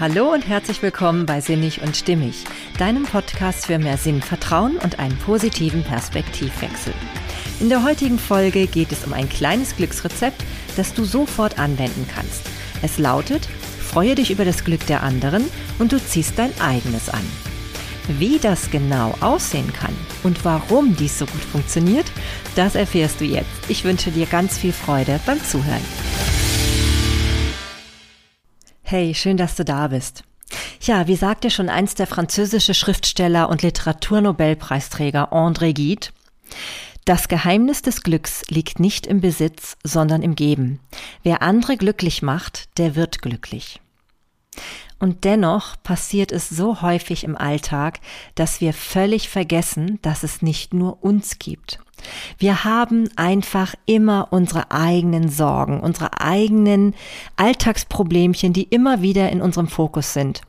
Hallo und herzlich willkommen bei Sinnig und Stimmig, deinem Podcast für mehr Sinn, Vertrauen und einen positiven Perspektivwechsel. In der heutigen Folge geht es um ein kleines Glücksrezept, das du sofort anwenden kannst. Es lautet, freue dich über das Glück der anderen und du ziehst dein eigenes an. Wie das genau aussehen kann und warum dies so gut funktioniert, das erfährst du jetzt. Ich wünsche dir ganz viel Freude beim Zuhören. Hey, schön, dass du da bist. Ja, wie sagte schon einst der französische Schriftsteller und Literaturnobelpreisträger André Gide, das Geheimnis des Glücks liegt nicht im Besitz, sondern im Geben. Wer andere glücklich macht, der wird glücklich. Und dennoch passiert es so häufig im Alltag, dass wir völlig vergessen, dass es nicht nur uns gibt. Wir haben einfach immer unsere eigenen Sorgen, unsere eigenen Alltagsproblemchen, die immer wieder in unserem Fokus sind.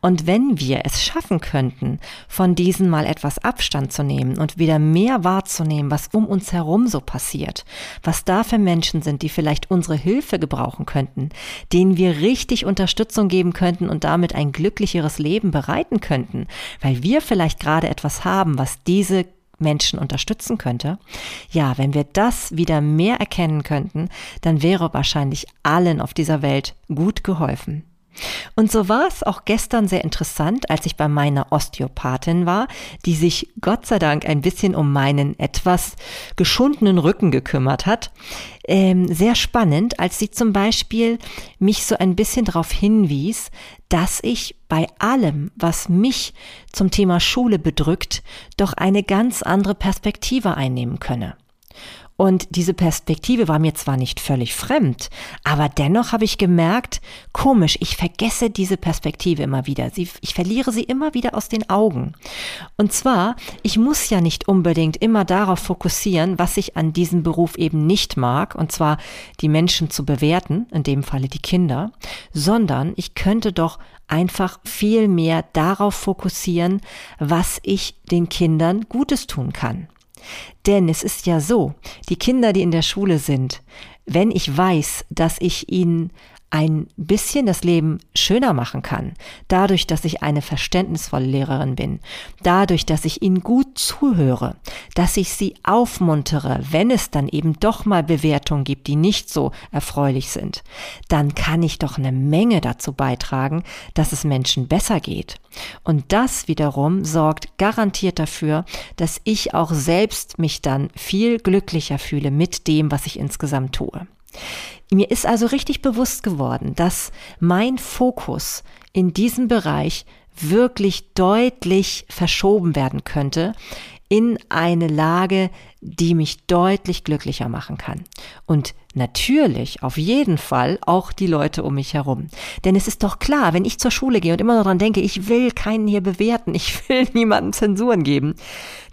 Und wenn wir es schaffen könnten, von diesen mal etwas Abstand zu nehmen und wieder mehr wahrzunehmen, was um uns herum so passiert, was da für Menschen sind, die vielleicht unsere Hilfe gebrauchen könnten, denen wir richtig Unterstützung geben könnten und damit ein glücklicheres Leben bereiten könnten, weil wir vielleicht gerade etwas haben, was diese Menschen unterstützen könnte. Ja, wenn wir das wieder mehr erkennen könnten, dann wäre wahrscheinlich allen auf dieser Welt gut geholfen. Und so war es auch gestern sehr interessant, als ich bei meiner Osteopathin war, die sich Gott sei Dank ein bisschen um meinen etwas geschundenen Rücken gekümmert hat. Ähm, sehr spannend, als sie zum Beispiel mich so ein bisschen darauf hinwies, dass ich bei allem, was mich zum Thema Schule bedrückt, doch eine ganz andere Perspektive einnehmen könne. Und diese Perspektive war mir zwar nicht völlig fremd, aber dennoch habe ich gemerkt, komisch, ich vergesse diese Perspektive immer wieder. Sie, ich verliere sie immer wieder aus den Augen. Und zwar, ich muss ja nicht unbedingt immer darauf fokussieren, was ich an diesem Beruf eben nicht mag, und zwar die Menschen zu bewerten, in dem Falle die Kinder, sondern ich könnte doch einfach viel mehr darauf fokussieren, was ich den Kindern Gutes tun kann. Denn es ist ja so, die Kinder, die in der Schule sind, wenn ich weiß, dass ich ihnen ein bisschen das Leben schöner machen kann, dadurch, dass ich eine verständnisvolle Lehrerin bin, dadurch, dass ich ihnen gut zuhöre, dass ich sie aufmuntere, wenn es dann eben doch mal Bewertungen gibt, die nicht so erfreulich sind, dann kann ich doch eine Menge dazu beitragen, dass es Menschen besser geht. Und das wiederum sorgt garantiert dafür, dass ich auch selbst mich dann viel glücklicher fühle mit dem, was ich insgesamt tue. Mir ist also richtig bewusst geworden, dass mein Fokus in diesem Bereich wirklich deutlich verschoben werden könnte in eine Lage, die mich deutlich glücklicher machen kann. Und natürlich, auf jeden Fall, auch die Leute um mich herum. Denn es ist doch klar, wenn ich zur Schule gehe und immer noch daran denke, ich will keinen hier bewerten, ich will niemandem Zensuren geben,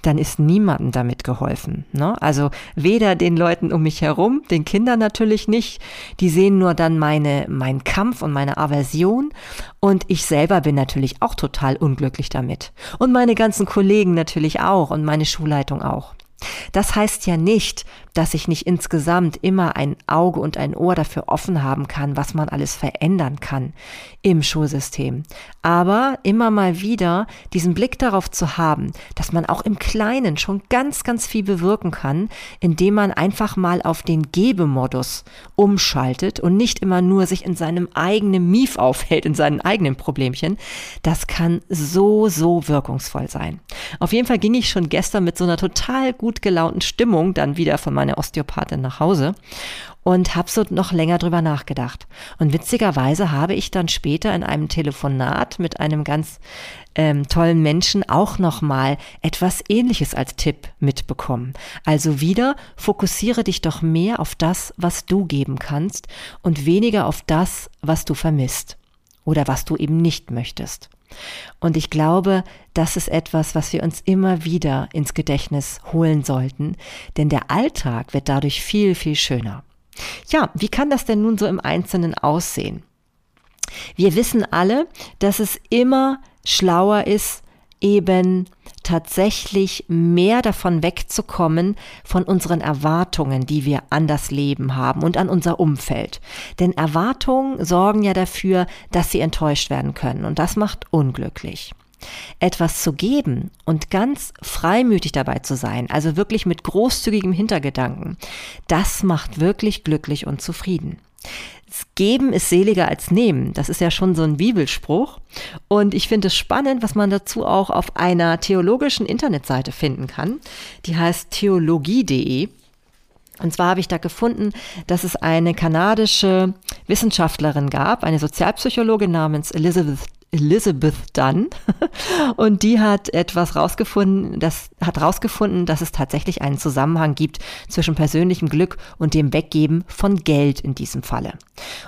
dann ist niemandem damit geholfen. Ne? Also weder den Leuten um mich herum, den Kindern natürlich nicht, die sehen nur dann meine, meinen Kampf und meine Aversion und ich selber bin natürlich auch total unglücklich damit. Und meine ganzen Kollegen natürlich auch und meine Schulleitung auch. Das heißt ja nicht, dass ich nicht insgesamt immer ein Auge und ein Ohr dafür offen haben kann, was man alles verändern kann im Schulsystem. Aber immer mal wieder diesen Blick darauf zu haben, dass man auch im Kleinen schon ganz, ganz viel bewirken kann, indem man einfach mal auf den Gebemodus umschaltet und nicht immer nur sich in seinem eigenen Mief aufhält, in seinen eigenen Problemchen, das kann so, so wirkungsvoll sein. Auf jeden Fall ging ich schon gestern mit so einer total gut gelaunten Stimmung dann wieder von meine Osteopathin nach Hause und habe so noch länger drüber nachgedacht. Und witzigerweise habe ich dann später in einem Telefonat mit einem ganz ähm, tollen Menschen auch nochmal etwas Ähnliches als Tipp mitbekommen. Also wieder fokussiere dich doch mehr auf das, was du geben kannst und weniger auf das, was du vermisst oder was du eben nicht möchtest. Und ich glaube, das ist etwas, was wir uns immer wieder ins Gedächtnis holen sollten, denn der Alltag wird dadurch viel, viel schöner. Ja, wie kann das denn nun so im Einzelnen aussehen? Wir wissen alle, dass es immer schlauer ist, eben tatsächlich mehr davon wegzukommen von unseren Erwartungen, die wir an das Leben haben und an unser Umfeld. Denn Erwartungen sorgen ja dafür, dass sie enttäuscht werden können und das macht unglücklich etwas zu geben und ganz freimütig dabei zu sein, also wirklich mit großzügigem Hintergedanken, das macht wirklich glücklich und zufrieden. Geben ist seliger als Nehmen. Das ist ja schon so ein Bibelspruch. Und ich finde es spannend, was man dazu auch auf einer theologischen Internetseite finden kann. Die heißt theologie.de. Und zwar habe ich da gefunden, dass es eine kanadische Wissenschaftlerin gab, eine Sozialpsychologin namens Elizabeth Elizabeth Dunn und die hat etwas rausgefunden, das hat rausgefunden, dass es tatsächlich einen Zusammenhang gibt zwischen persönlichem Glück und dem Weggeben von Geld in diesem Falle.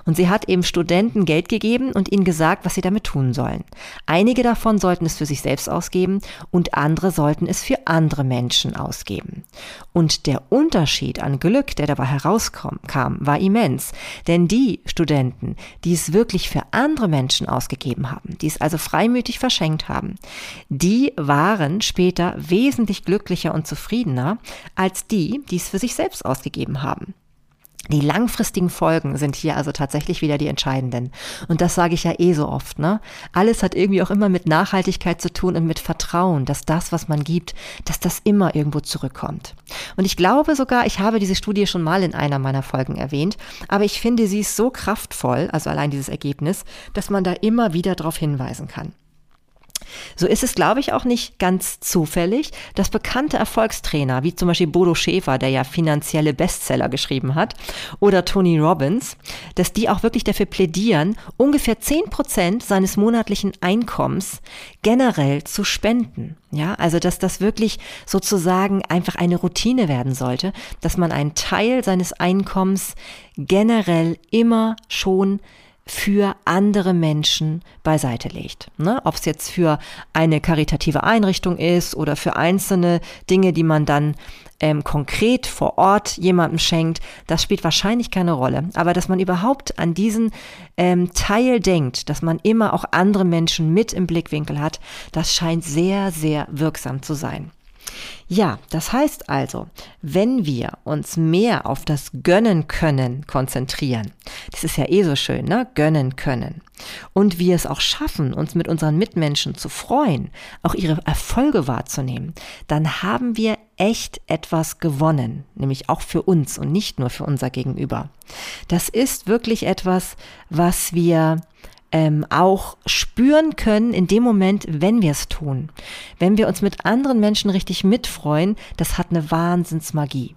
Und sie hat eben Studenten Geld gegeben und ihnen gesagt, was sie damit tun sollen. Einige davon sollten es für sich selbst ausgeben und andere sollten es für andere Menschen ausgeben. Und der Unterschied an Glück, der dabei herauskam, war immens, denn die Studenten, die es wirklich für andere Menschen ausgegeben haben, die es also freimütig verschenkt haben, die waren später wesentlich glücklicher und zufriedener als die, die es für sich selbst ausgegeben haben. Die langfristigen Folgen sind hier also tatsächlich wieder die entscheidenden. Und das sage ich ja eh so oft, ne? Alles hat irgendwie auch immer mit Nachhaltigkeit zu tun und mit Vertrauen, dass das, was man gibt, dass das immer irgendwo zurückkommt. Und ich glaube sogar, ich habe diese Studie schon mal in einer meiner Folgen erwähnt, aber ich finde sie ist so kraftvoll, also allein dieses Ergebnis, dass man da immer wieder darauf hinweisen kann. So ist es, glaube ich, auch nicht ganz zufällig, dass bekannte Erfolgstrainer, wie zum Beispiel Bodo Schäfer, der ja finanzielle Bestseller geschrieben hat, oder Tony Robbins, dass die auch wirklich dafür plädieren, ungefähr zehn Prozent seines monatlichen Einkommens generell zu spenden. Ja, also dass das wirklich sozusagen einfach eine Routine werden sollte, dass man einen Teil seines Einkommens generell immer schon für andere Menschen beiseite legt. Ne? Ob es jetzt für eine karitative Einrichtung ist oder für einzelne Dinge, die man dann ähm, konkret vor Ort jemandem schenkt, das spielt wahrscheinlich keine Rolle. Aber dass man überhaupt an diesen ähm, Teil denkt, dass man immer auch andere Menschen mit im Blickwinkel hat, das scheint sehr, sehr wirksam zu sein. Ja, das heißt also, wenn wir uns mehr auf das Gönnen können konzentrieren, das ist ja eh so schön, ne? Gönnen können. Und wir es auch schaffen, uns mit unseren Mitmenschen zu freuen, auch ihre Erfolge wahrzunehmen, dann haben wir echt etwas gewonnen, nämlich auch für uns und nicht nur für unser Gegenüber. Das ist wirklich etwas, was wir ähm, auch spüren können in dem Moment, wenn wir es tun. Wenn wir uns mit anderen Menschen richtig mitfreuen, das hat eine Wahnsinnsmagie.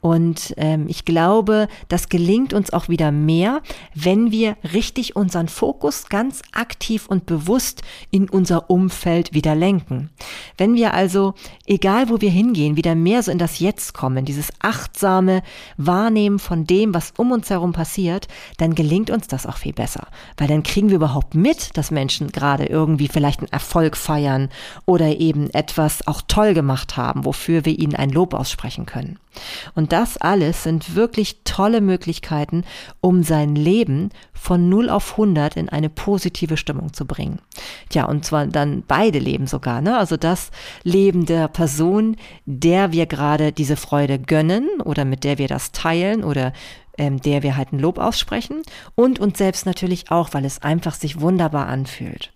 Und ähm, ich glaube, das gelingt uns auch wieder mehr, wenn wir richtig unseren Fokus ganz aktiv und bewusst in unser Umfeld wieder lenken. Wenn wir also, egal wo wir hingehen, wieder mehr so in das Jetzt kommen, dieses achtsame Wahrnehmen von dem, was um uns herum passiert, dann gelingt uns das auch viel besser. Weil dann kriegen wir überhaupt mit, dass Menschen gerade irgendwie vielleicht einen Erfolg feiern oder eben etwas auch toll gemacht haben, wofür wir ihnen ein Lob aussprechen können. Und das alles sind wirklich tolle Möglichkeiten, um sein Leben von 0 auf 100 in eine positive Stimmung zu bringen. Tja, und zwar dann beide Leben sogar, ne? Also das Leben der Person, der wir gerade diese Freude gönnen oder mit der wir das teilen oder ähm, der wir halt ein Lob aussprechen und uns selbst natürlich auch, weil es einfach sich wunderbar anfühlt.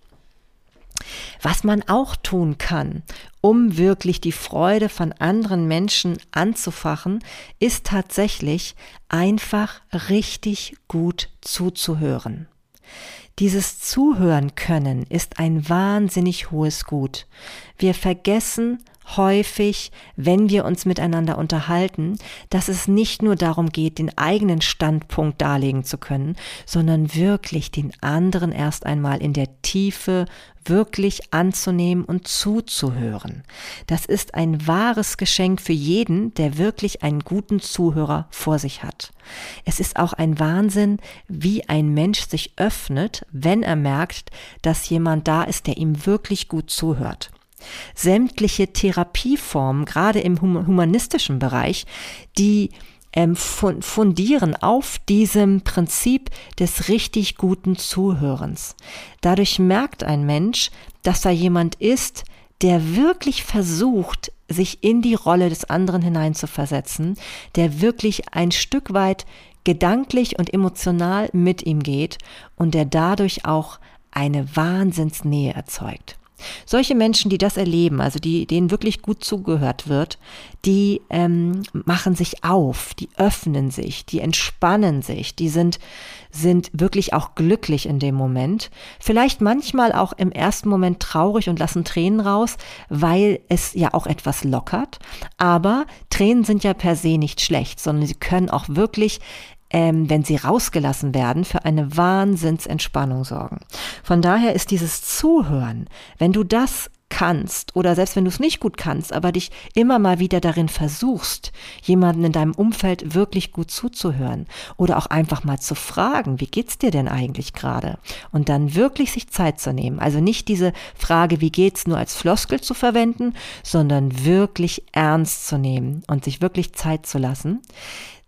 Was man auch tun kann, um wirklich die Freude von anderen Menschen anzufachen, ist tatsächlich einfach richtig gut zuzuhören. Dieses Zuhören können ist ein wahnsinnig hohes Gut. Wir vergessen häufig, wenn wir uns miteinander unterhalten, dass es nicht nur darum geht, den eigenen Standpunkt darlegen zu können, sondern wirklich den anderen erst einmal in der Tiefe wirklich anzunehmen und zuzuhören. Das ist ein wahres Geschenk für jeden, der wirklich einen guten Zuhörer vor sich hat. Es ist auch ein Wahnsinn, wie ein Mensch sich öffnet, wenn er merkt, dass jemand da ist, der ihm wirklich gut zuhört. Sämtliche Therapieformen, gerade im humanistischen Bereich, die ähm, fundieren auf diesem Prinzip des richtig guten Zuhörens. Dadurch merkt ein Mensch, dass da jemand ist, der wirklich versucht, sich in die Rolle des anderen hineinzuversetzen, der wirklich ein Stück weit gedanklich und emotional mit ihm geht und der dadurch auch eine Wahnsinnsnähe erzeugt. Solche Menschen, die das erleben, also die, denen wirklich gut zugehört wird, die ähm, machen sich auf, die öffnen sich, die entspannen sich, die sind, sind wirklich auch glücklich in dem Moment. Vielleicht manchmal auch im ersten Moment traurig und lassen Tränen raus, weil es ja auch etwas lockert. Aber Tränen sind ja per se nicht schlecht, sondern sie können auch wirklich ähm, wenn sie rausgelassen werden, für eine Wahnsinnsentspannung sorgen. Von daher ist dieses Zuhören, wenn du das kannst oder selbst wenn du es nicht gut kannst, aber dich immer mal wieder darin versuchst, jemanden in deinem Umfeld wirklich gut zuzuhören oder auch einfach mal zu fragen, wie geht's dir denn eigentlich gerade? Und dann wirklich sich Zeit zu nehmen. Also nicht diese Frage, wie geht's nur als Floskel zu verwenden, sondern wirklich ernst zu nehmen und sich wirklich Zeit zu lassen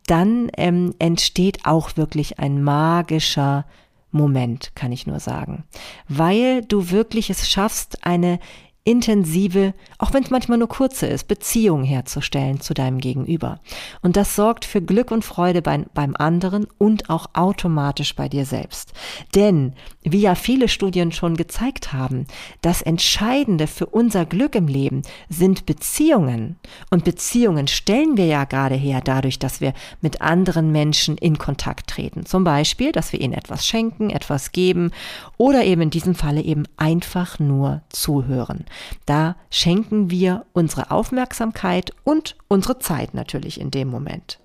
dann ähm, entsteht auch wirklich ein magischer Moment, kann ich nur sagen, weil du wirklich es schaffst, eine intensive, auch wenn es manchmal nur kurze ist, Beziehung herzustellen zu deinem Gegenüber. Und das sorgt für Glück und Freude beim, beim anderen und auch automatisch bei dir selbst. Denn, wie ja viele Studien schon gezeigt haben, das Entscheidende für unser Glück im Leben sind Beziehungen. Und Beziehungen stellen wir ja gerade her dadurch, dass wir mit anderen Menschen in Kontakt treten. Zum Beispiel, dass wir ihnen etwas schenken, etwas geben oder eben in diesem Falle eben einfach nur zuhören. Da schenken wir unsere Aufmerksamkeit und unsere Zeit natürlich in dem Moment.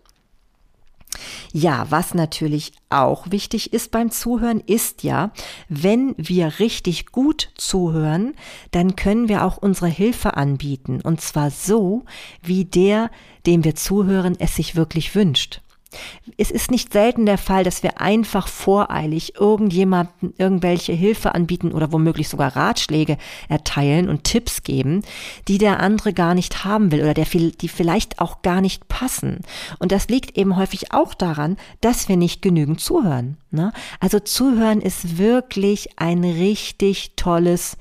Ja, was natürlich auch wichtig ist beim Zuhören, ist ja, wenn wir richtig gut zuhören, dann können wir auch unsere Hilfe anbieten. Und zwar so, wie der, dem wir zuhören, es sich wirklich wünscht. Es ist nicht selten der Fall, dass wir einfach voreilig irgendjemandem irgendwelche Hilfe anbieten oder womöglich sogar Ratschläge erteilen und Tipps geben, die der andere gar nicht haben will oder der, die vielleicht auch gar nicht passen. Und das liegt eben häufig auch daran, dass wir nicht genügend zuhören. Ne? Also zuhören ist wirklich ein richtig tolles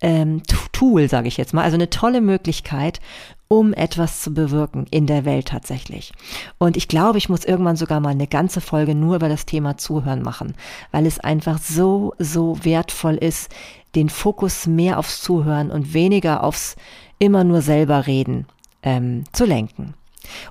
ähm, Tool, sage ich jetzt mal, also eine tolle Möglichkeit, um etwas zu bewirken in der Welt tatsächlich. Und ich glaube, ich muss irgendwann sogar mal eine ganze Folge nur über das Thema Zuhören machen, weil es einfach so, so wertvoll ist, den Fokus mehr aufs Zuhören und weniger aufs immer nur selber reden ähm, zu lenken.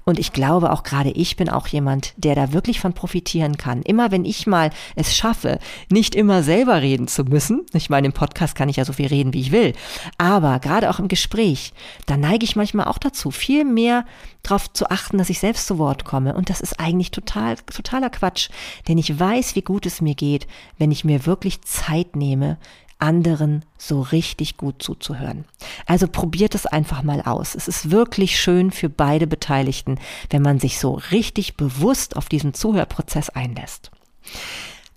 Und ich glaube auch gerade ich bin auch jemand, der da wirklich von profitieren kann. Immer wenn ich mal es schaffe, nicht immer selber reden zu müssen, ich meine, im Podcast kann ich ja so viel reden, wie ich will, aber gerade auch im Gespräch, da neige ich manchmal auch dazu, viel mehr darauf zu achten, dass ich selbst zu Wort komme. Und das ist eigentlich total, totaler Quatsch, denn ich weiß, wie gut es mir geht, wenn ich mir wirklich Zeit nehme, anderen so richtig gut zuzuhören. Also probiert es einfach mal aus. Es ist wirklich schön für beide Beteiligten, wenn man sich so richtig bewusst auf diesen Zuhörprozess einlässt.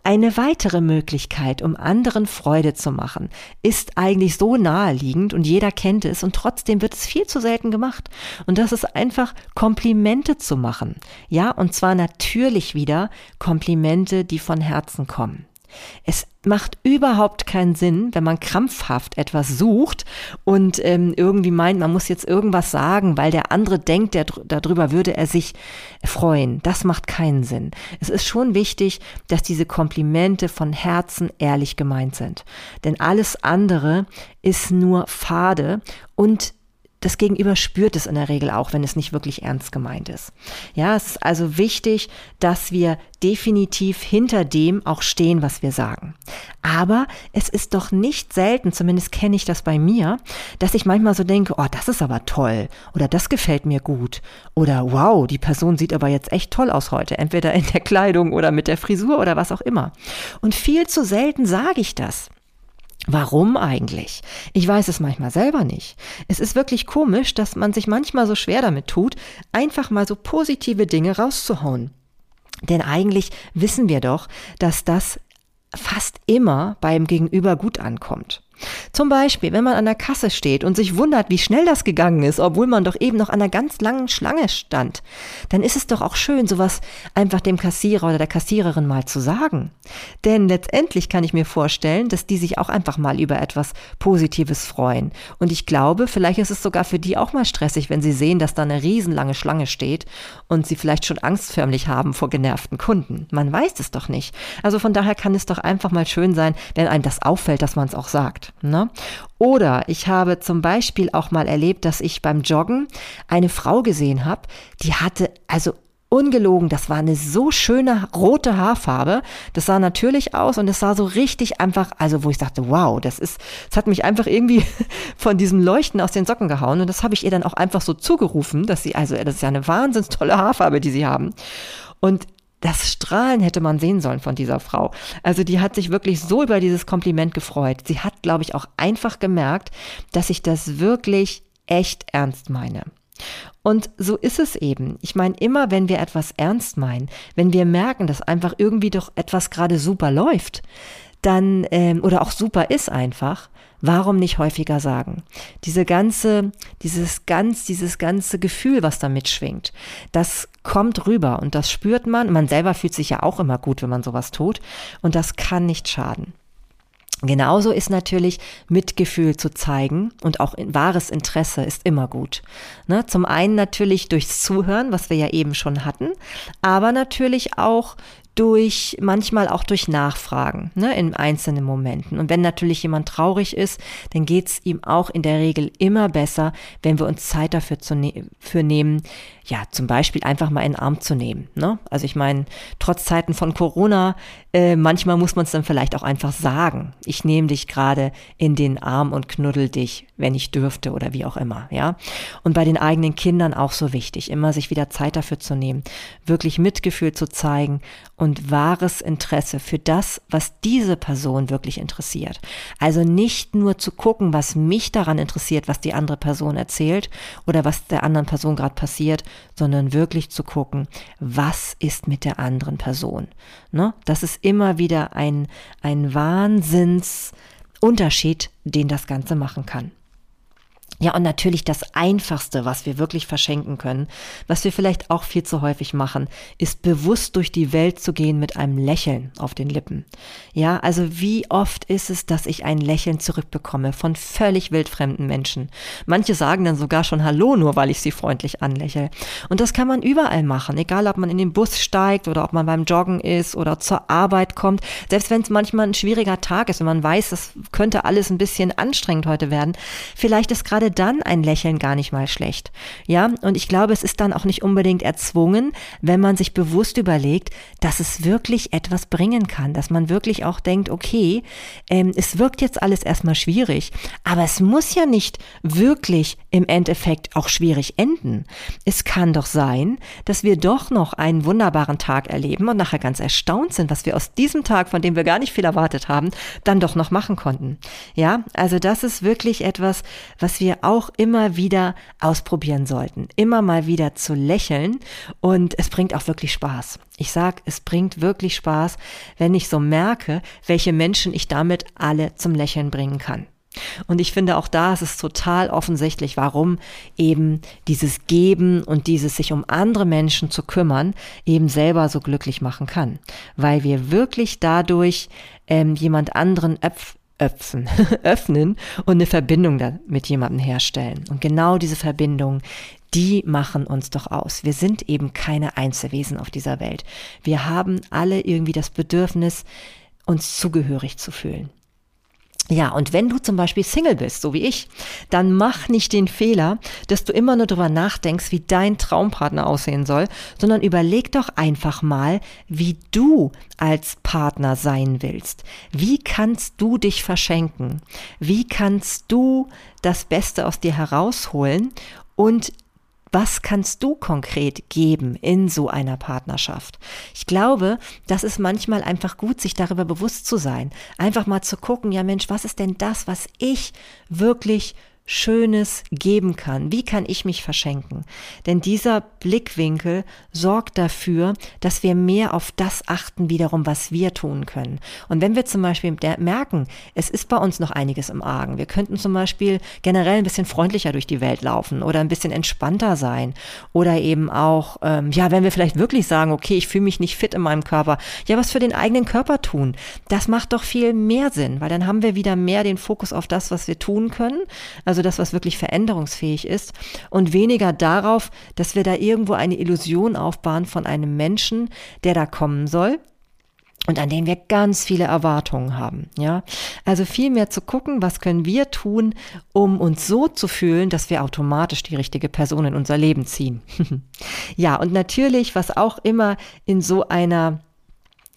Eine weitere Möglichkeit, um anderen Freude zu machen, ist eigentlich so naheliegend und jeder kennt es und trotzdem wird es viel zu selten gemacht. Und das ist einfach Komplimente zu machen. Ja, und zwar natürlich wieder Komplimente, die von Herzen kommen. Es macht überhaupt keinen Sinn, wenn man krampfhaft etwas sucht und ähm, irgendwie meint, man muss jetzt irgendwas sagen, weil der andere denkt, der, darüber würde er sich freuen. Das macht keinen Sinn. Es ist schon wichtig, dass diese Komplimente von Herzen ehrlich gemeint sind. Denn alles andere ist nur fade und das Gegenüber spürt es in der Regel auch, wenn es nicht wirklich ernst gemeint ist. Ja, es ist also wichtig, dass wir definitiv hinter dem auch stehen, was wir sagen. Aber es ist doch nicht selten, zumindest kenne ich das bei mir, dass ich manchmal so denke, oh, das ist aber toll oder das gefällt mir gut oder wow, die Person sieht aber jetzt echt toll aus heute, entweder in der Kleidung oder mit der Frisur oder was auch immer. Und viel zu selten sage ich das. Warum eigentlich? Ich weiß es manchmal selber nicht. Es ist wirklich komisch, dass man sich manchmal so schwer damit tut, einfach mal so positive Dinge rauszuhauen. Denn eigentlich wissen wir doch, dass das fast immer beim Gegenüber gut ankommt. Zum Beispiel, wenn man an der Kasse steht und sich wundert, wie schnell das gegangen ist, obwohl man doch eben noch an einer ganz langen Schlange stand, dann ist es doch auch schön, sowas einfach dem Kassierer oder der Kassiererin mal zu sagen. Denn letztendlich kann ich mir vorstellen, dass die sich auch einfach mal über etwas Positives freuen. Und ich glaube, vielleicht ist es sogar für die auch mal stressig, wenn sie sehen, dass da eine riesenlange Schlange steht und sie vielleicht schon angstförmlich haben vor genervten Kunden. Man weiß es doch nicht. Also von daher kann es doch einfach mal schön sein, wenn einem das auffällt, dass man es auch sagt. Ne? Oder ich habe zum Beispiel auch mal erlebt, dass ich beim Joggen eine Frau gesehen habe, die hatte also ungelogen, das war eine so schöne rote Haarfarbe. Das sah natürlich aus und es sah so richtig einfach, also wo ich sagte, wow, das ist, es hat mich einfach irgendwie von diesem Leuchten aus den Socken gehauen und das habe ich ihr dann auch einfach so zugerufen, dass sie, also das ist ja eine wahnsinns tolle Haarfarbe, die sie haben. Und das Strahlen hätte man sehen sollen von dieser Frau. Also die hat sich wirklich so über dieses Kompliment gefreut. Sie hat, glaube ich, auch einfach gemerkt, dass ich das wirklich echt ernst meine. Und so ist es eben. Ich meine, immer wenn wir etwas ernst meinen, wenn wir merken, dass einfach irgendwie doch etwas gerade super läuft, dann ähm, oder auch super ist einfach, warum nicht häufiger sagen? Diese ganze, dieses ganz, dieses ganze Gefühl, was da mitschwingt, das kommt rüber und das spürt man. Man selber fühlt sich ja auch immer gut, wenn man sowas tut und das kann nicht schaden. Genauso ist natürlich Mitgefühl zu zeigen und auch wahres Interesse ist immer gut. Ne? Zum einen natürlich durchs Zuhören, was wir ja eben schon hatten, aber natürlich auch durch, manchmal auch durch Nachfragen ne, in einzelnen Momenten. Und wenn natürlich jemand traurig ist, dann geht's ihm auch in der Regel immer besser, wenn wir uns Zeit dafür zu ne für nehmen, ja, zum Beispiel einfach mal in den Arm zu nehmen. Ne? Also ich meine, trotz Zeiten von Corona, äh, manchmal muss man es dann vielleicht auch einfach sagen. Ich nehme dich gerade in den Arm und knuddel dich, wenn ich dürfte oder wie auch immer. Ja. Und bei den eigenen Kindern auch so wichtig, immer sich wieder Zeit dafür zu nehmen, wirklich Mitgefühl zu zeigen und wahres Interesse für das, was diese Person wirklich interessiert. Also nicht nur zu gucken, was mich daran interessiert, was die andere Person erzählt oder was der anderen Person gerade passiert, sondern wirklich zu gucken, was ist mit der anderen Person. Ne? Das ist immer wieder ein, ein Wahnsinnsunterschied, den das Ganze machen kann. Ja, und natürlich das Einfachste, was wir wirklich verschenken können, was wir vielleicht auch viel zu häufig machen, ist bewusst durch die Welt zu gehen mit einem Lächeln auf den Lippen. Ja, also wie oft ist es, dass ich ein Lächeln zurückbekomme von völlig wildfremden Menschen. Manche sagen dann sogar schon Hallo, nur weil ich sie freundlich anlächle. Und das kann man überall machen, egal ob man in den Bus steigt oder ob man beim Joggen ist oder zur Arbeit kommt. Selbst wenn es manchmal ein schwieriger Tag ist und man weiß, das könnte alles ein bisschen anstrengend heute werden, vielleicht ist gerade gerade dann ein Lächeln gar nicht mal schlecht. Ja, und ich glaube, es ist dann auch nicht unbedingt erzwungen, wenn man sich bewusst überlegt, dass es wirklich etwas bringen kann, dass man wirklich auch denkt, okay, ähm, es wirkt jetzt alles erstmal schwierig, aber es muss ja nicht wirklich im Endeffekt auch schwierig enden. Es kann doch sein, dass wir doch noch einen wunderbaren Tag erleben und nachher ganz erstaunt sind, was wir aus diesem Tag, von dem wir gar nicht viel erwartet haben, dann doch noch machen konnten. Ja, also das ist wirklich etwas, was wir auch immer wieder ausprobieren sollten. Immer mal wieder zu lächeln und es bringt auch wirklich Spaß. Ich sag, es bringt wirklich Spaß, wenn ich so merke, welche Menschen ich damit alle zum Lächeln bringen kann. Und ich finde auch da ist es total offensichtlich, warum eben dieses Geben und dieses sich um andere Menschen zu kümmern eben selber so glücklich machen kann. Weil wir wirklich dadurch ähm, jemand anderen öpfen, öffnen und eine Verbindung da mit jemandem herstellen. Und genau diese Verbindung, die machen uns doch aus. Wir sind eben keine Einzelwesen auf dieser Welt. Wir haben alle irgendwie das Bedürfnis, uns zugehörig zu fühlen. Ja, und wenn du zum Beispiel Single bist, so wie ich, dann mach nicht den Fehler, dass du immer nur darüber nachdenkst, wie dein Traumpartner aussehen soll, sondern überleg doch einfach mal, wie du als Partner sein willst. Wie kannst du dich verschenken? Wie kannst du das Beste aus dir herausholen und was kannst du konkret geben in so einer Partnerschaft? Ich glaube, das ist manchmal einfach gut, sich darüber bewusst zu sein. Einfach mal zu gucken, ja Mensch, was ist denn das, was ich wirklich Schönes geben kann. Wie kann ich mich verschenken? Denn dieser Blickwinkel sorgt dafür, dass wir mehr auf das achten wiederum, was wir tun können. Und wenn wir zum Beispiel merken, es ist bei uns noch einiges im Argen, wir könnten zum Beispiel generell ein bisschen freundlicher durch die Welt laufen oder ein bisschen entspannter sein oder eben auch, ähm, ja, wenn wir vielleicht wirklich sagen, okay, ich fühle mich nicht fit in meinem Körper, ja, was für den eigenen Körper tun, das macht doch viel mehr Sinn, weil dann haben wir wieder mehr den Fokus auf das, was wir tun können. Also also das, was wirklich veränderungsfähig ist, und weniger darauf, dass wir da irgendwo eine Illusion aufbauen von einem Menschen, der da kommen soll und an den wir ganz viele Erwartungen haben, ja. Also viel mehr zu gucken, was können wir tun, um uns so zu fühlen, dass wir automatisch die richtige Person in unser Leben ziehen. ja, und natürlich, was auch immer in so einer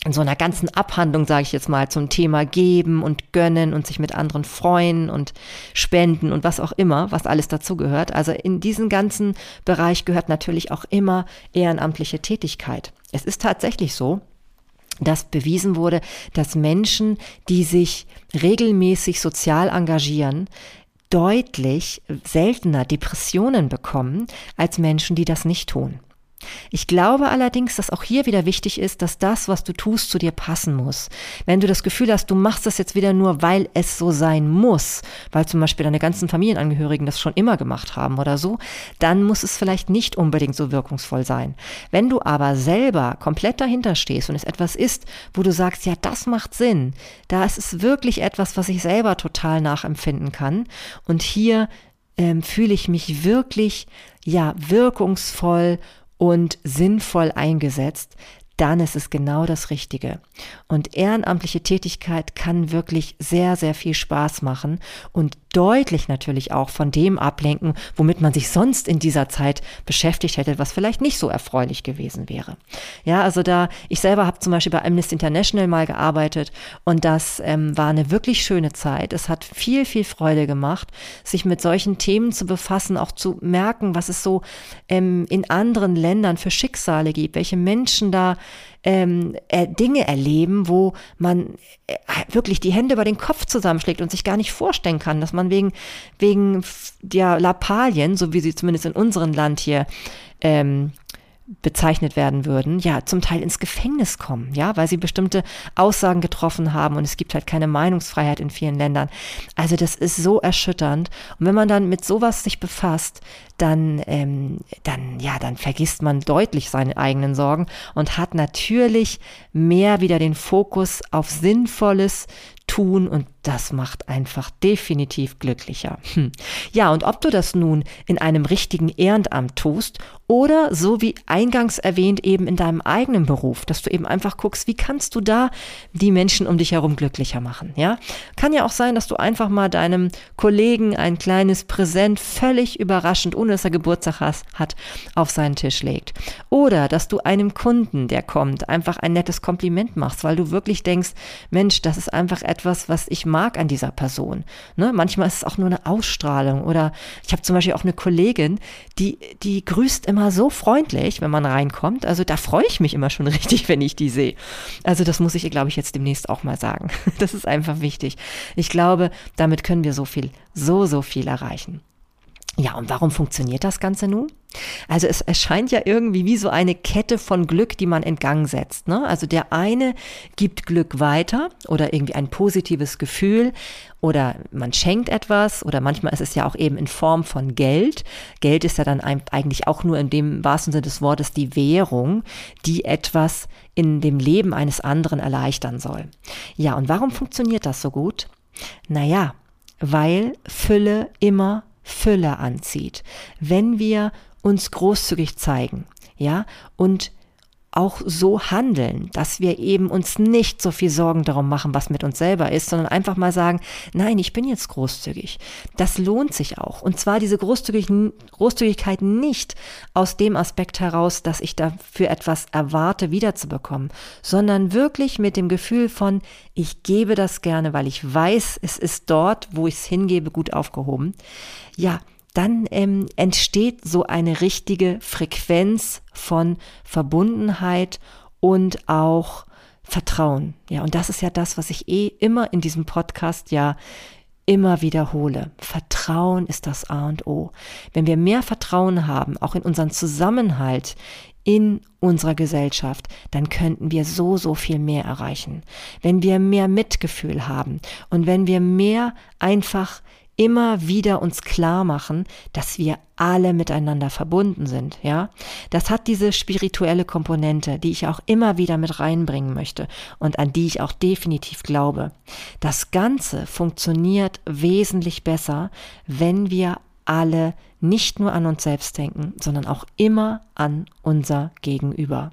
in so einer ganzen Abhandlung, sage ich jetzt mal, zum Thema geben und gönnen und sich mit anderen freuen und spenden und was auch immer, was alles dazu gehört. Also in diesen ganzen Bereich gehört natürlich auch immer ehrenamtliche Tätigkeit. Es ist tatsächlich so, dass bewiesen wurde, dass Menschen, die sich regelmäßig sozial engagieren, deutlich seltener Depressionen bekommen als Menschen, die das nicht tun. Ich glaube allerdings, dass auch hier wieder wichtig ist, dass das, was du tust, zu dir passen muss. Wenn du das Gefühl hast, du machst das jetzt wieder nur, weil es so sein muss, weil zum Beispiel deine ganzen Familienangehörigen das schon immer gemacht haben oder so, dann muss es vielleicht nicht unbedingt so wirkungsvoll sein. Wenn du aber selber komplett dahinter stehst und es etwas ist, wo du sagst, ja, das macht Sinn, da ist es wirklich etwas, was ich selber total nachempfinden kann und hier ähm, fühle ich mich wirklich, ja, wirkungsvoll und sinnvoll eingesetzt, dann ist es genau das Richtige. Und ehrenamtliche Tätigkeit kann wirklich sehr, sehr viel Spaß machen und deutlich natürlich auch von dem ablenken, womit man sich sonst in dieser Zeit beschäftigt hätte, was vielleicht nicht so erfreulich gewesen wäre. Ja, also da, ich selber habe zum Beispiel bei Amnesty International mal gearbeitet und das ähm, war eine wirklich schöne Zeit. Es hat viel, viel Freude gemacht, sich mit solchen Themen zu befassen, auch zu merken, was es so ähm, in anderen Ländern für Schicksale gibt, welche Menschen da ähm, äh, Dinge erleben, wo man äh, wirklich die Hände über den Kopf zusammenschlägt und sich gar nicht vorstellen kann, dass man wegen, wegen der Lappalien, so wie sie zumindest in unserem Land hier ähm, bezeichnet werden würden, ja, zum Teil ins Gefängnis kommen, ja, weil sie bestimmte Aussagen getroffen haben und es gibt halt keine Meinungsfreiheit in vielen Ländern. Also das ist so erschütternd. Und wenn man dann mit sowas sich befasst, dann, ähm, dann, ja, dann vergisst man deutlich seine eigenen Sorgen und hat natürlich mehr wieder den Fokus auf Sinnvolles, tun und das macht einfach definitiv glücklicher. Hm. Ja, und ob du das nun in einem richtigen Ehrenamt tust oder so wie eingangs erwähnt eben in deinem eigenen Beruf, dass du eben einfach guckst, wie kannst du da die Menschen um dich herum glücklicher machen, ja? Kann ja auch sein, dass du einfach mal deinem Kollegen ein kleines Präsent völlig überraschend, ohne dass er Geburtstag hat, auf seinen Tisch legt. Oder dass du einem Kunden, der kommt, einfach ein nettes Kompliment machst, weil du wirklich denkst, Mensch, das ist einfach etwas, was ich mag an dieser Person. Ne? Manchmal ist es auch nur eine Ausstrahlung oder ich habe zum Beispiel auch eine Kollegin, die, die grüßt immer so freundlich, wenn man reinkommt. Also da freue ich mich immer schon richtig, wenn ich die sehe. Also das muss ich, glaube ich, jetzt demnächst auch mal sagen. Das ist einfach wichtig. Ich glaube, damit können wir so viel, so, so viel erreichen. Ja, und warum funktioniert das Ganze nun? Also es erscheint ja irgendwie wie so eine Kette von Glück, die man in Gang setzt. Ne? Also der eine gibt Glück weiter oder irgendwie ein positives Gefühl oder man schenkt etwas oder manchmal ist es ja auch eben in Form von Geld. Geld ist ja dann eigentlich auch nur in dem wahrsten Sinne des Wortes die Währung, die etwas in dem Leben eines anderen erleichtern soll. Ja, und warum funktioniert das so gut? Naja, weil Fülle immer Fülle anzieht. Wenn wir uns großzügig zeigen, ja, und auch so handeln, dass wir eben uns nicht so viel Sorgen darum machen, was mit uns selber ist, sondern einfach mal sagen, nein, ich bin jetzt großzügig. Das lohnt sich auch. Und zwar diese Großzügigkeit nicht aus dem Aspekt heraus, dass ich dafür etwas erwarte, wiederzubekommen, sondern wirklich mit dem Gefühl von, ich gebe das gerne, weil ich weiß, es ist dort, wo ich es hingebe, gut aufgehoben. Ja, dann ähm, entsteht so eine richtige Frequenz von Verbundenheit und auch Vertrauen. Ja, und das ist ja das, was ich eh immer in diesem Podcast ja immer wiederhole. Vertrauen ist das A und O. Wenn wir mehr Vertrauen haben, auch in unseren Zusammenhalt, in unserer Gesellschaft, dann könnten wir so, so viel mehr erreichen. Wenn wir mehr Mitgefühl haben und wenn wir mehr einfach immer wieder uns klar machen, dass wir alle miteinander verbunden sind, ja. Das hat diese spirituelle Komponente, die ich auch immer wieder mit reinbringen möchte und an die ich auch definitiv glaube. Das Ganze funktioniert wesentlich besser, wenn wir alle nicht nur an uns selbst denken, sondern auch immer an unser Gegenüber.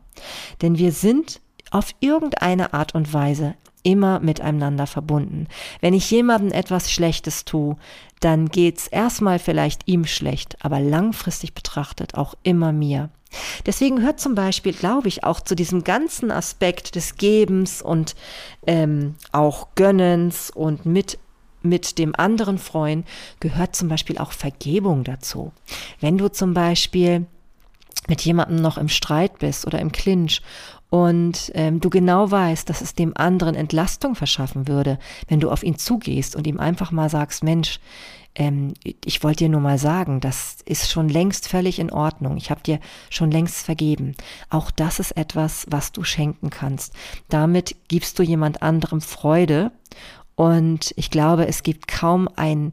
Denn wir sind auf irgendeine Art und Weise immer miteinander verbunden. Wenn ich jemandem etwas Schlechtes tue, dann geht's erstmal vielleicht ihm schlecht, aber langfristig betrachtet auch immer mir. Deswegen hört zum Beispiel, glaube ich, auch zu diesem ganzen Aspekt des Gebens und ähm, auch Gönnens und mit mit dem anderen freuen, gehört zum Beispiel auch Vergebung dazu. Wenn du zum Beispiel mit jemandem noch im Streit bist oder im Clinch und ähm, du genau weißt, dass es dem anderen Entlastung verschaffen würde, wenn du auf ihn zugehst und ihm einfach mal sagst, Mensch, ähm, ich wollte dir nur mal sagen, das ist schon längst völlig in Ordnung. Ich habe dir schon längst vergeben. Auch das ist etwas, was du schenken kannst. Damit gibst du jemand anderem Freude und ich glaube, es gibt kaum ein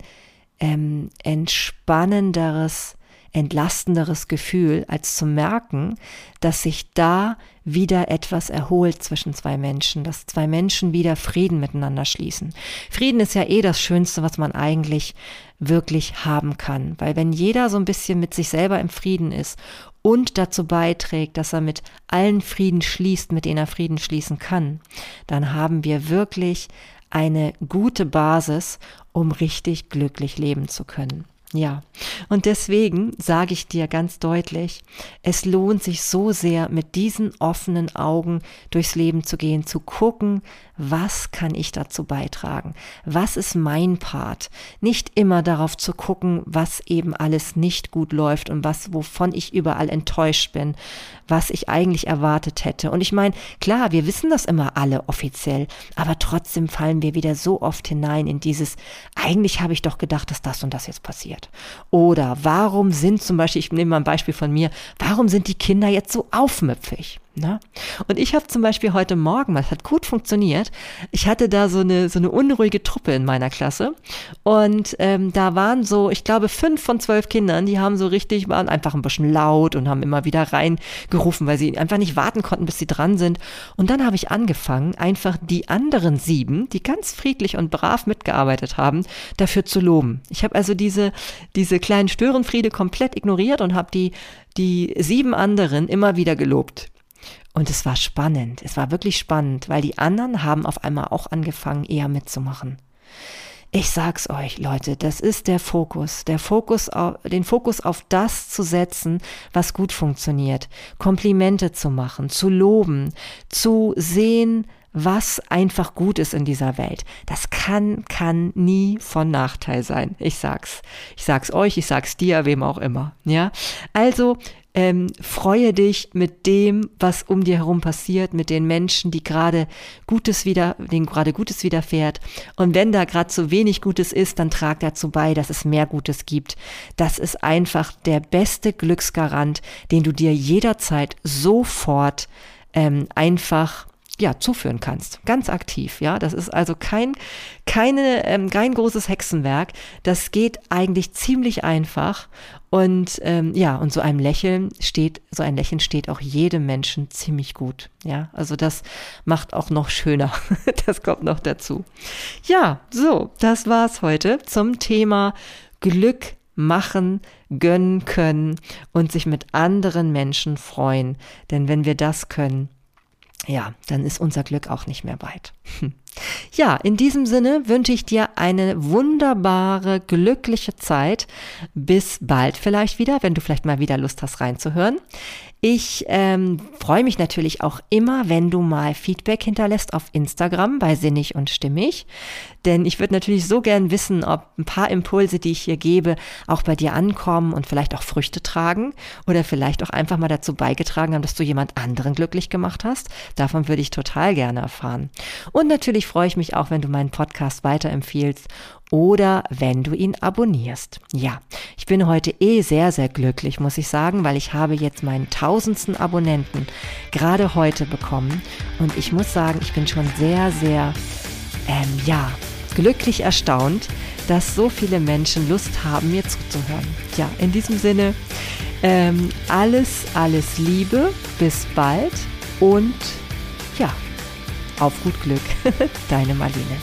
ähm, entspannenderes, entlastenderes Gefühl, als zu merken, dass sich da wieder etwas erholt zwischen zwei Menschen, dass zwei Menschen wieder Frieden miteinander schließen. Frieden ist ja eh das Schönste, was man eigentlich wirklich haben kann, weil wenn jeder so ein bisschen mit sich selber im Frieden ist und dazu beiträgt, dass er mit allen Frieden schließt, mit denen er Frieden schließen kann, dann haben wir wirklich eine gute Basis, um richtig glücklich leben zu können. Ja, und deswegen sage ich dir ganz deutlich, es lohnt sich so sehr, mit diesen offenen Augen durchs Leben zu gehen, zu gucken, was kann ich dazu beitragen? Was ist mein Part? Nicht immer darauf zu gucken, was eben alles nicht gut läuft und was, wovon ich überall enttäuscht bin, was ich eigentlich erwartet hätte. Und ich meine, klar, wir wissen das immer alle offiziell, aber trotzdem fallen wir wieder so oft hinein in dieses, eigentlich habe ich doch gedacht, dass das und das jetzt passiert. Oder warum sind zum Beispiel, ich nehme mal ein Beispiel von mir, warum sind die Kinder jetzt so aufmüpfig? Ne? Und ich habe zum Beispiel heute Morgen, das hat gut funktioniert, ich hatte da so eine, so eine unruhige Truppe in meiner Klasse und ähm, da waren so, ich glaube, fünf von zwölf Kindern, die haben so richtig, waren einfach ein bisschen laut und haben immer wieder reingerufen, weil sie einfach nicht warten konnten, bis sie dran sind. Und dann habe ich angefangen, einfach die anderen sieben, die ganz friedlich und brav mitgearbeitet haben, dafür zu loben. Ich habe also diese, diese kleinen Störenfriede komplett ignoriert und habe die, die sieben anderen immer wieder gelobt. Und es war spannend. Es war wirklich spannend, weil die anderen haben auf einmal auch angefangen, eher mitzumachen. Ich sag's euch, Leute, das ist der Fokus. Der Fokus auf, den Fokus auf das zu setzen, was gut funktioniert. Komplimente zu machen, zu loben, zu sehen, was einfach gut ist in dieser Welt. Das kann, kann nie von Nachteil sein. Ich sag's. Ich sag's euch, ich sag's dir, wem auch immer. Ja. Also, ähm, freue dich mit dem, was um dir herum passiert, mit den Menschen, die gerade Gutes wieder, denen gerade Gutes widerfährt. Und wenn da gerade zu wenig Gutes ist, dann trag dazu bei, dass es mehr Gutes gibt. Das ist einfach der beste Glücksgarant, den du dir jederzeit sofort ähm, einfach ja, zuführen kannst. Ganz aktiv, ja. Das ist also kein, keine, ähm, kein großes Hexenwerk. Das geht eigentlich ziemlich einfach. Und ähm, ja, und so einem Lächeln steht, so ein Lächeln steht auch jedem Menschen ziemlich gut. Ja, also das macht auch noch schöner. das kommt noch dazu. Ja, so, das war's heute zum Thema Glück machen, gönnen können und sich mit anderen Menschen freuen. Denn wenn wir das können, ja, dann ist unser Glück auch nicht mehr weit. Ja, in diesem Sinne wünsche ich dir eine wunderbare, glückliche Zeit. Bis bald vielleicht wieder, wenn du vielleicht mal wieder Lust hast reinzuhören. Ich ähm, freue mich natürlich auch immer, wenn du mal Feedback hinterlässt auf Instagram bei Sinnig und Stimmig. Denn ich würde natürlich so gern wissen, ob ein paar Impulse, die ich hier gebe, auch bei dir ankommen und vielleicht auch Früchte tragen oder vielleicht auch einfach mal dazu beigetragen haben, dass du jemand anderen glücklich gemacht hast. Davon würde ich total gerne erfahren. Und natürlich freue ich mich auch, wenn du meinen Podcast weiterempfiehlst oder wenn du ihn abonnierst. Ja, ich bin heute eh sehr, sehr glücklich, muss ich sagen, weil ich habe jetzt meinen tausendsten Abonnenten gerade heute bekommen und ich muss sagen, ich bin schon sehr, sehr, ähm, ja, glücklich erstaunt, dass so viele Menschen Lust haben, mir zuzuhören. Ja, in diesem Sinne, ähm, alles, alles Liebe, bis bald und ja, auf gut Glück, deine Marlene.